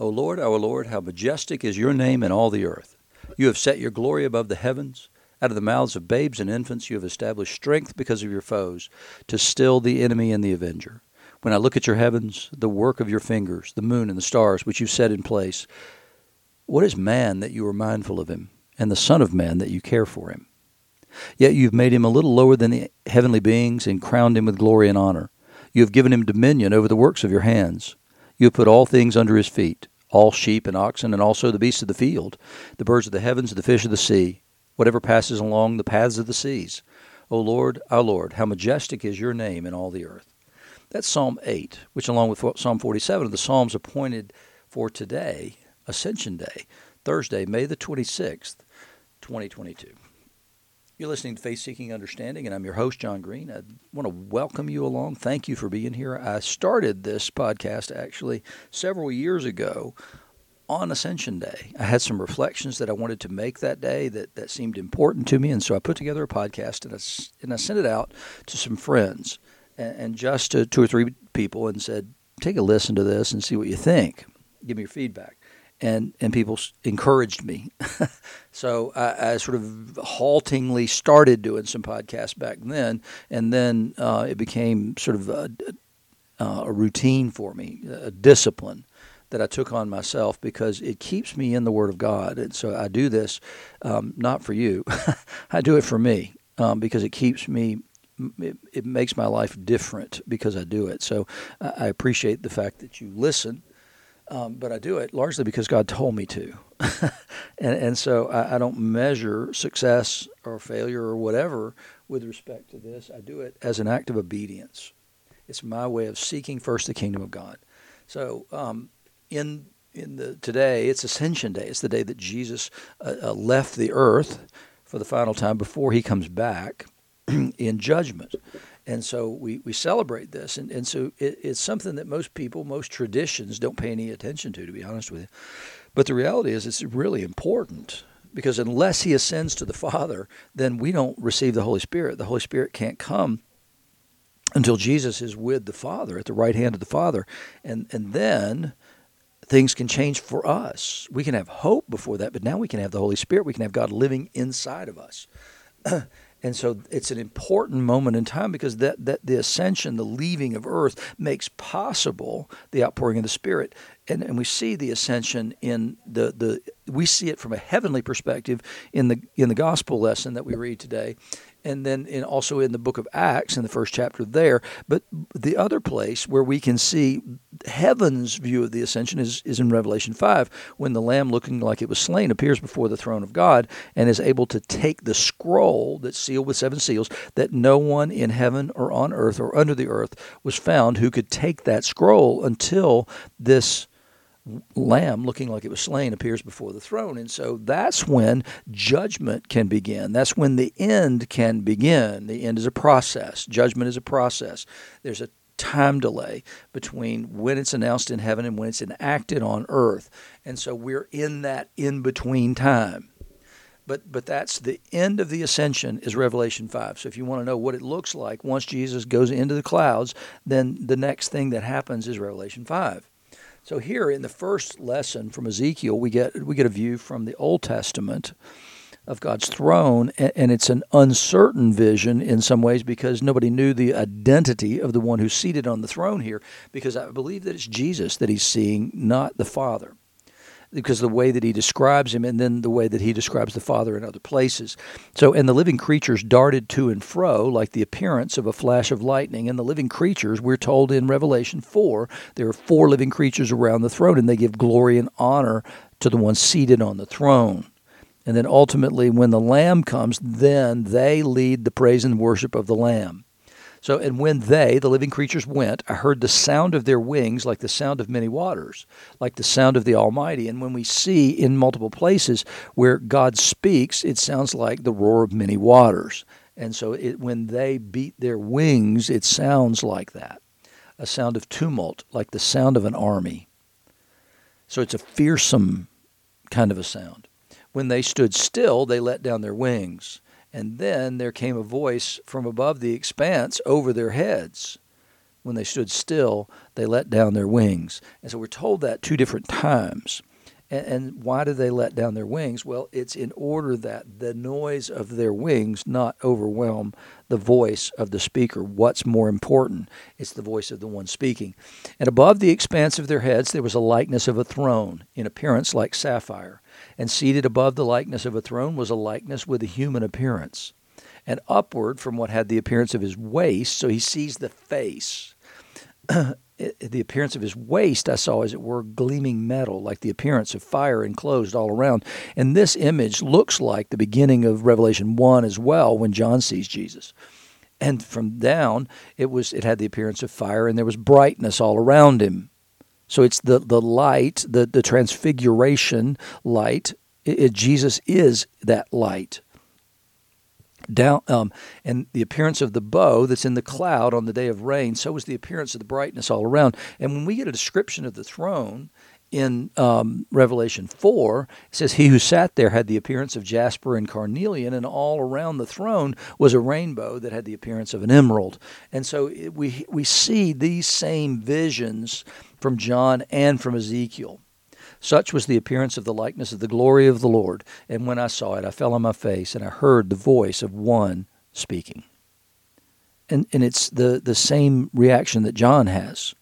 O Lord, our Lord, how majestic is your name in all the earth. You have set your glory above the heavens. Out of the mouths of babes and infants you have established strength because of your foes, to still the enemy and the avenger. When I look at your heavens, the work of your fingers, the moon and the stars which you set in place, what is man that you are mindful of him, and the Son of Man that you care for him? Yet you have made him a little lower than the heavenly beings and crowned him with glory and honor. You have given him dominion over the works of your hands. You have put all things under his feet, all sheep and oxen, and also the beasts of the field, the birds of the heavens, the fish of the sea whatever passes along the paths of the seas. O Lord, our Lord, how majestic is your name in all the earth. That's Psalm 8, which, along with Psalm 47, of the Psalms appointed for today, Ascension Day, Thursday, May the 26th, 2022. You're listening to Faith Seeking Understanding, and I'm your host, John Green. I want to welcome you along. Thank you for being here. I started this podcast actually several years ago on Ascension Day. I had some reflections that I wanted to make that day that, that seemed important to me, and so I put together a podcast and I, and I sent it out to some friends and, and just to two or three people and said, take a listen to this and see what you think. Give me your feedback. And, and people encouraged me. so I, I, sort of haltingly started doing some podcasts back then, and then uh, it became sort of a, a routine for me, a discipline that I took on myself because it keeps me in the Word of God. And so I do this um, not for you, I do it for me um, because it keeps me. It, it, makes my life different because I do it. So I appreciate the fact that you listen, um, but I do it largely because God told me to. and, and so I, I don't measure success or failure or whatever with respect to this. I do it as an act of obedience. It's my way of seeking first the kingdom of God. So um, in in the today it's ascension day it's the day that jesus uh, uh, left the earth for the final time before he comes back in judgment and so we, we celebrate this and, and so it, it's something that most people most traditions don't pay any attention to to be honest with you but the reality is it's really important because unless he ascends to the father then we don't receive the holy spirit the holy spirit can't come until jesus is with the father at the right hand of the father and and then things can change for us. We can have hope before that, but now we can have the Holy Spirit. We can have God living inside of us. and so it's an important moment in time because that, that the ascension, the leaving of earth, makes possible the outpouring of the Spirit. And, and we see the ascension in the, the we see it from a heavenly perspective in the in the gospel lesson that we read today and then in, also in the book of Acts in the first chapter there. But the other place where we can see heaven's view of the ascension is, is in Revelation 5, when the Lamb looking like it was slain appears before the throne of God and is able to take the scroll that's sealed with seven seals, that no one in heaven or on earth or under the earth was found who could take that scroll until this lamb looking like it was slain appears before the throne. And so that's when judgment can begin. That's when the end can begin. The end is a process, judgment is a process. There's a time delay between when it's announced in heaven and when it's enacted on earth. And so we're in that in between time. But, but that's the end of the ascension is Revelation 5. So if you want to know what it looks like once Jesus goes into the clouds, then the next thing that happens is Revelation 5. So here in the first lesson from Ezekiel, we get we get a view from the Old Testament of God's throne, and it's an uncertain vision in some ways because nobody knew the identity of the one who's seated on the throne here. Because I believe that it's Jesus that he's seeing, not the Father because the way that he describes him and then the way that he describes the Father in other places. So, and the living creatures darted to and fro like the appearance of a flash of lightning. And the living creatures, we're told in Revelation 4, there are four living creatures around the throne, and they give glory and honor to the one seated on the throne. And then ultimately, when the Lamb comes, then they lead the praise and worship of the Lamb. So, and when they, the living creatures, went, I heard the sound of their wings like the sound of many waters, like the sound of the Almighty. And when we see in multiple places where God speaks, it sounds like the roar of many waters. And so, it, when they beat their wings, it sounds like that a sound of tumult, like the sound of an army. So, it's a fearsome kind of a sound. When they stood still, they let down their wings. And then there came a voice from above the expanse over their heads. When they stood still, they let down their wings. And so we're told that two different times. And, and why do they let down their wings? Well, it's in order that the noise of their wings not overwhelm the voice of the speaker. What's more important? It's the voice of the one speaking. And above the expanse of their heads, there was a likeness of a throne, in appearance like sapphire. And seated above the likeness of a throne was a likeness with a human appearance. And upward from what had the appearance of his waist, so he sees the face. the appearance of his waist I saw, as it were, gleaming metal, like the appearance of fire enclosed all around. And this image looks like the beginning of Revelation 1 as well, when John sees Jesus. And from down, it was it had the appearance of fire, and there was brightness all around him. So it's the, the light, the, the transfiguration light. It, it, Jesus is that light down um, and the appearance of the bow that's in the cloud on the day of rain so was the appearance of the brightness all around. And when we get a description of the throne in um, revelation 4 it says he who sat there had the appearance of jasper and carnelian and all around the throne was a rainbow that had the appearance of an emerald. And so it, we, we see these same visions from john and from ezekiel such was the appearance of the likeness of the glory of the Lord. And when I saw it, I fell on my face, and I heard the voice of one speaking. And, and it's the, the same reaction that John has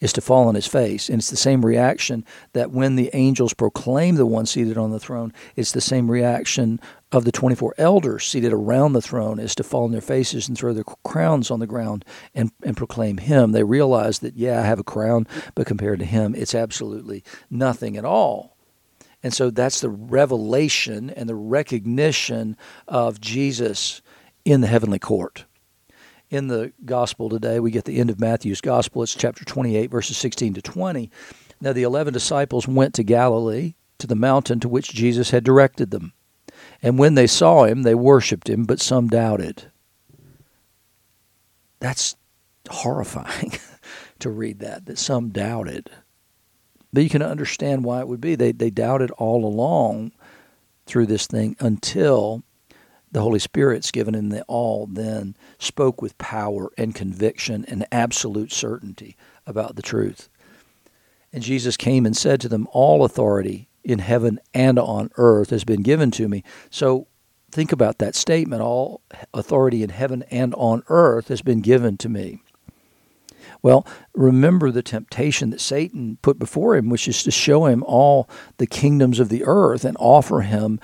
is to fall on his face. And it's the same reaction that when the angels proclaim the one seated on the throne, it's the same reaction of the 24 elders seated around the throne is to fall on their faces and throw their crowns on the ground and, and proclaim him. They realize that, yeah, I have a crown, but compared to him, it's absolutely nothing at all. And so that's the revelation and the recognition of Jesus in the heavenly court. In the gospel today, we get the end of Matthew's gospel. It's chapter 28, verses 16 to 20. Now, the 11 disciples went to Galilee, to the mountain to which Jesus had directed them. And when they saw him, they worshiped him, but some doubted. That's horrifying to read that, that some doubted. But you can understand why it would be. They, they doubted all along through this thing until the Holy Spirit's given, in they all then spoke with power and conviction and absolute certainty about the truth. And Jesus came and said to them, All authority in heaven and on earth has been given to me. So think about that statement all authority in heaven and on earth has been given to me. Well, remember the temptation that Satan put before him, which is to show him all the kingdoms of the earth and offer him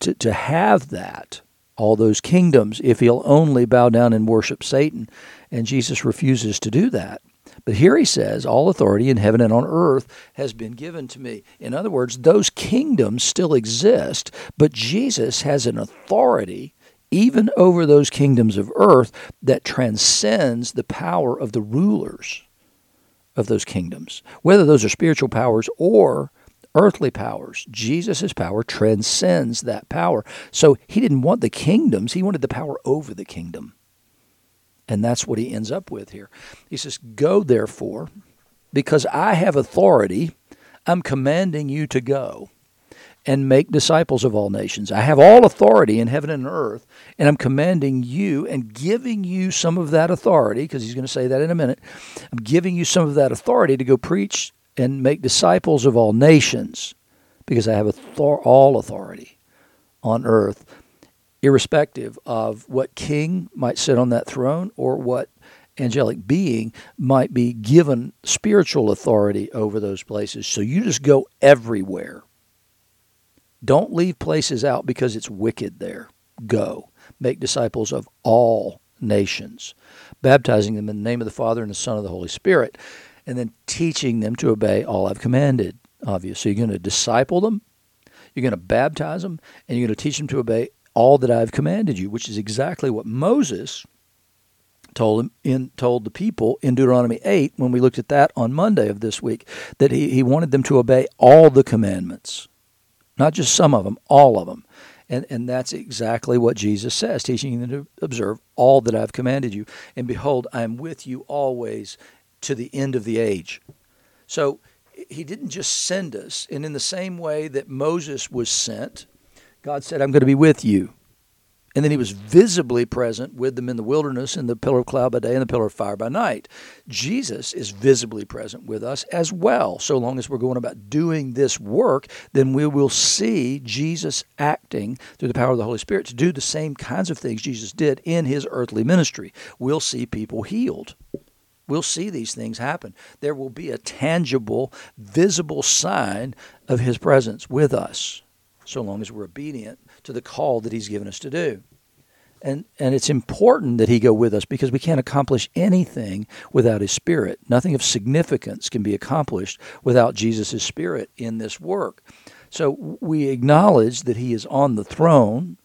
to, to have that, all those kingdoms, if he'll only bow down and worship Satan. And Jesus refuses to do that. But here he says, All authority in heaven and on earth has been given to me. In other words, those kingdoms still exist, but Jesus has an authority even over those kingdoms of earth that transcends the power of the rulers of those kingdoms, whether those are spiritual powers or earthly powers. Jesus' power transcends that power. So he didn't want the kingdoms, he wanted the power over the kingdom. And that's what he ends up with here. He says, Go therefore, because I have authority, I'm commanding you to go and make disciples of all nations. I have all authority in heaven and earth, and I'm commanding you and giving you some of that authority, because he's going to say that in a minute. I'm giving you some of that authority to go preach and make disciples of all nations, because I have all authority on earth irrespective of what king might sit on that throne or what angelic being might be given spiritual authority over those places. So you just go everywhere. Don't leave places out because it's wicked there. Go. Make disciples of all nations, baptizing them in the name of the Father and the Son of the Holy Spirit, and then teaching them to obey all I've commanded of you. So you're going to disciple them, you're going to baptize them, and you're going to teach them to obey all that I've commanded you, which is exactly what Moses told him in told the people in Deuteronomy 8 when we looked at that on Monday of this week that he, he wanted them to obey all the commandments not just some of them all of them. And and that's exactly what Jesus says teaching them to observe all that I've commanded you. And behold I am with you always to the end of the age. So he didn't just send us. And in the same way that Moses was sent God said, I'm going to be with you. And then he was visibly present with them in the wilderness in the pillar of cloud by day and the pillar of fire by night. Jesus is visibly present with us as well. So long as we're going about doing this work, then we will see Jesus acting through the power of the Holy Spirit to do the same kinds of things Jesus did in his earthly ministry. We'll see people healed. We'll see these things happen. There will be a tangible, visible sign of his presence with us, so long as we're obedient to the call that he's given us to do. And, and it's important that he go with us because we can't accomplish anything without his spirit. Nothing of significance can be accomplished without Jesus' spirit in this work. So we acknowledge that he is on the throne.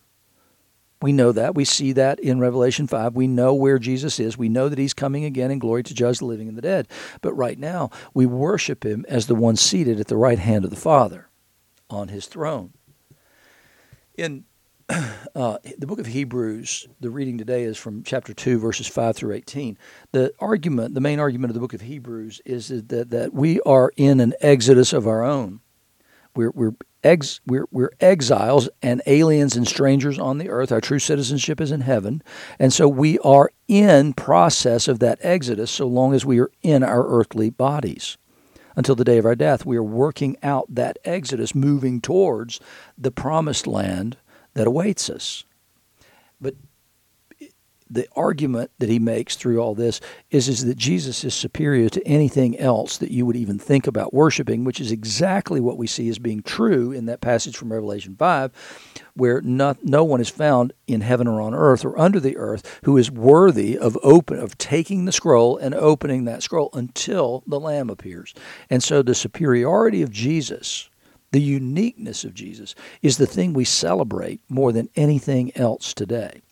We know that. We see that in Revelation 5. We know where Jesus is. We know that he's coming again in glory to judge the living and the dead. But right now, we worship him as the one seated at the right hand of the Father on his throne. In uh, the book of Hebrews, the reading today is from chapter 2, verses 5 through 18. The argument, the main argument of the book of Hebrews is that, that we are in an exodus of our own. We're, we're, ex, we're, we're exiles and aliens and strangers on the earth. Our true citizenship is in heaven. And so we are in process of that exodus so long as we are in our earthly bodies until the day of our death. We are working out that exodus, moving towards the promised land that awaits us. The argument that he makes through all this is, is that Jesus is superior to anything else that you would even think about worshiping, which is exactly what we see as being true in that passage from Revelation 5, where no, no one is found in heaven or on earth or under the earth who is worthy of open of taking the scroll and opening that scroll until the Lamb appears. And so the superiority of Jesus the uniqueness of Jesus is the thing we celebrate more than anything else today.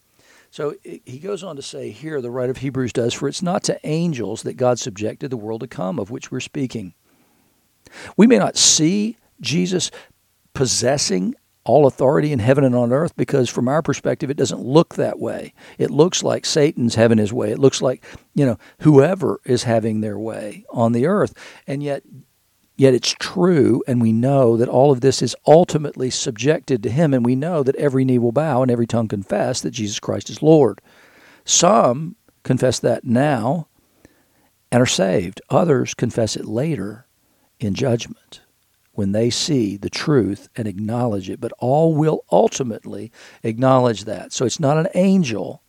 So he goes on to say here, the writer of Hebrews does, for it's not to angels that God subjected the world to come, of which we're speaking. We may not see Jesus possessing all authority in heaven and on earth because from our perspective it doesn't look that way. It looks like satan's having his way. It looks like you know whoever is having their way on the earth. And yet Yet it's true, and we know that all of this is ultimately subjected to Him, and we know that every knee will bow and every tongue confess that Jesus Christ is Lord. Some confess that now and are saved, others confess it later in judgment when they see the truth and acknowledge it. But all will ultimately acknowledge that. So it's not an angel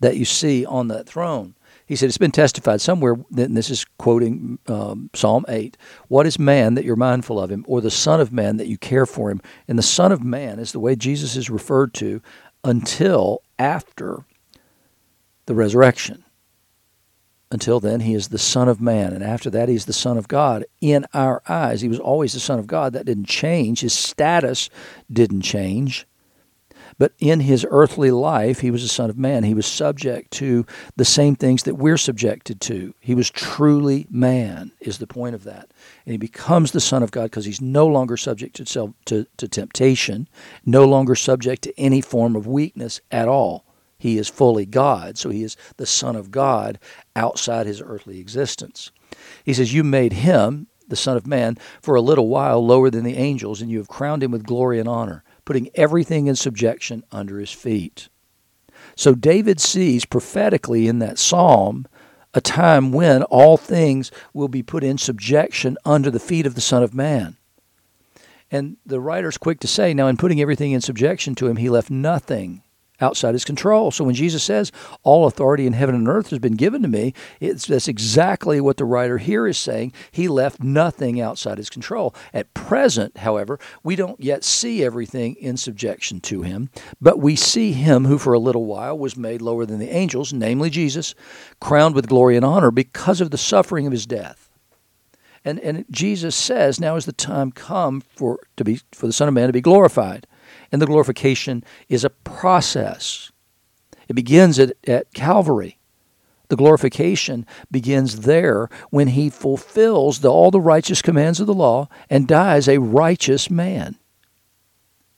that you see on that throne. He said, It's been testified somewhere, and this is quoting um, Psalm 8 What is man that you're mindful of him, or the Son of Man that you care for him? And the Son of Man is the way Jesus is referred to until after the resurrection. Until then, he is the Son of Man. And after that, he's the Son of God in our eyes. He was always the Son of God. That didn't change. His status didn't change. But in his earthly life, he was a son of man. He was subject to the same things that we're subjected to. He was truly man, is the point of that. And he becomes the Son of God because he's no longer subject to, self, to, to temptation, no longer subject to any form of weakness at all. He is fully God, so he is the Son of God outside his earthly existence. He says, You made him, the Son of Man, for a little while lower than the angels, and you have crowned him with glory and honor putting everything in subjection under his feet. So David sees prophetically in that psalm a time when all things will be put in subjection under the feet of the Son of Man. And the writer's quick to say, now in putting everything in subjection to him, he left nothing outside his control. So when Jesus says, All authority in heaven and earth has been given to me, it's, that's exactly what the writer here is saying. He left nothing outside his control. At present, however, we don't yet see everything in subjection to him, but we see him who for a little while was made lower than the angels, namely Jesus, crowned with glory and honor because of the suffering of his death. And, and Jesus says, Now is the time come for, to be, for the Son of Man to be glorified and the glorification is a process. It begins at, at Calvary. The glorification begins there when he fulfills the, all the righteous commands of the law and dies a righteous man.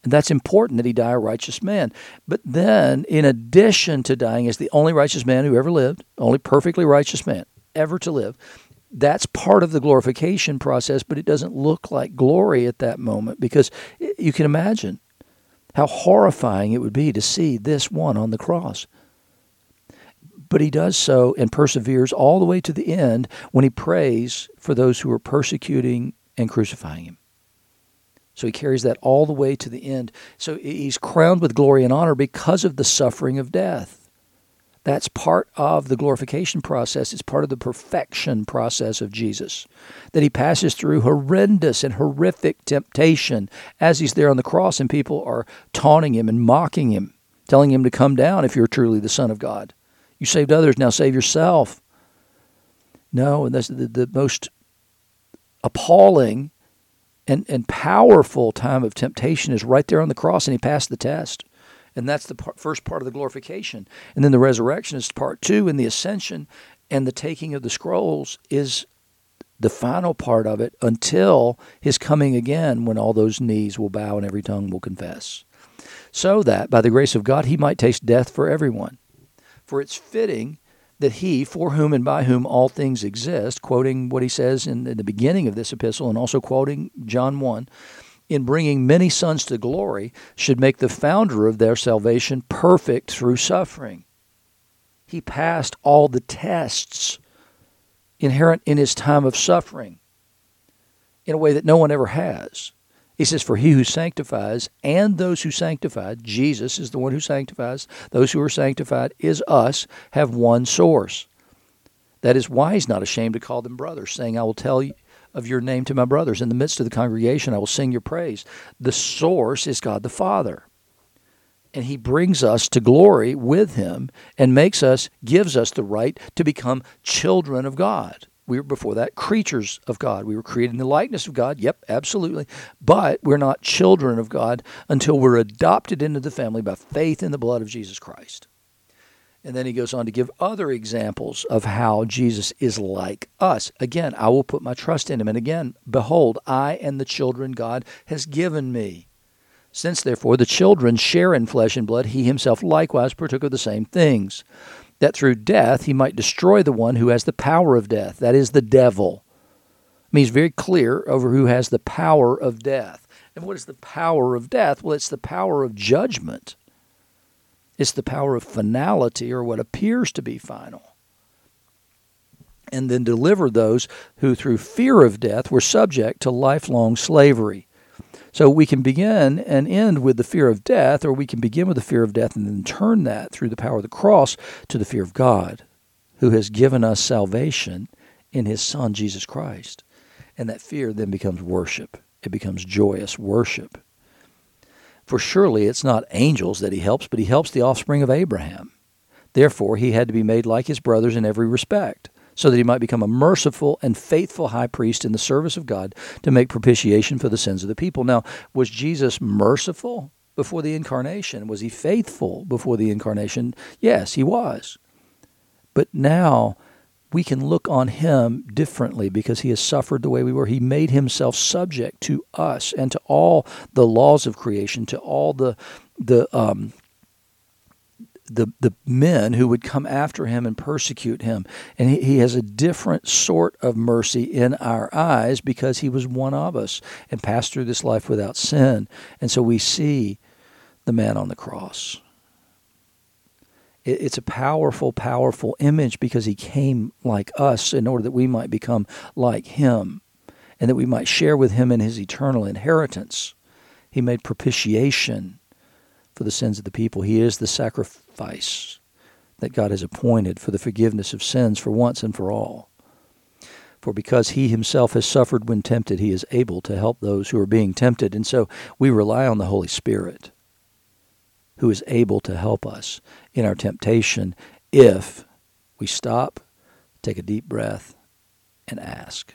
And that's important that he die a righteous man. But then, in addition to dying as the only righteous man who ever lived, only perfectly righteous man ever to live, that's part of the glorification process, but it doesn't look like glory at that moment because eh, you can imagine How horrifying it would be to see this one on the cross. But he does so and perseveres all the way to the end when he prays for those who are persecuting and crucifying him. So he carries that all the way to the end. So he's crowned with glory and honor because of the suffering of death. That's part of the glorification process. It's part of the perfection process of Jesus. That he passes through horrendous and horrific temptation as he's there on the cross, and people are taunting him and mocking him, telling him to come down if you're truly the Son of God. You saved others, now save yourself. No, and that's the, the most appalling and, and powerful time of temptation is right there on the cross, and he passed the test. And that's the first part of the glorification. And then the resurrection is part two, and the ascension and the taking of the scrolls is the final part of it until his coming again, when all those knees will bow and every tongue will confess. So that, by the grace of God, he might taste death for everyone. For it's fitting that he, for whom and by whom all things exist, quoting what he says in the beginning of this epistle and also quoting John 1, in bringing many sons to glory, should make the founder of their salvation perfect through suffering. He passed all the tests inherent in his time of suffering in a way that no one ever has. He says, For he who sanctifies and those who sanctified, Jesus is the one who sanctifies, those who are sanctified is us, have one source. That is why he's not ashamed to call them brothers, saying, I will tell you of your name to my brothers. In the midst of the congregation, I will sing your praise. The source is God the Father. And he brings us to glory with him and makes us, gives us the right to become children of God. We were before that creatures of God. We were created in the likeness of God. Yep, absolutely. But we're not children of God until we're adopted into the family by faith in the blood of Jesus Christ. And then he goes on to give other examples of how Jesus is like us. Again, I will put my trust in him. And again, behold, I and the children God has given me. Since therefore the children share in flesh and blood, he himself likewise partook of the same things that through death he might destroy the one who has the power of death, that is, the devil. I mean, he's very clear over who has the power of death. And what is the power of death? Well, it's the power of judgment, it's the power of finality, or what appears to be final. And then deliver those who, through fear of death, were subject to lifelong slavery. So we can begin and end with the fear of death, or we can begin with the fear of death and then turn that through the power of the cross to the fear of God, who has given us salvation in his Son, Jesus Christ. And that fear then becomes worship, it becomes joyous worship. For surely it's not angels that he helps, but he helps the offspring of Abraham. Therefore, he had to be made like his brothers in every respect so that he might become a merciful and faithful high priest in the service of God to make propitiation for the sins of the people. Now, was Jesus merciful before the incarnation? Was he faithful before the incarnation? Yes, he was. But now we can look on him differently because he has suffered the way we were. He made himself subject to us and to all the laws of creation, to all the the um, the, the men who would come after him and persecute him. And he, he has a different sort of mercy in our eyes because he was one of us and passed through this life without sin. And so we see the man on the cross. It, it's a powerful, powerful image because he came like us in order that we might become like him and that we might share with him in his eternal inheritance. He made propitiation for the sins of the people. He is the sacrifice that God has appointed for the forgiveness of sins for once and for all. For because he himself has suffered when tempted, he is able to help those who are being tempted. And so we rely on the Holy Spirit, who is able to help us in our temptation if we stop, take a deep breath, and ask.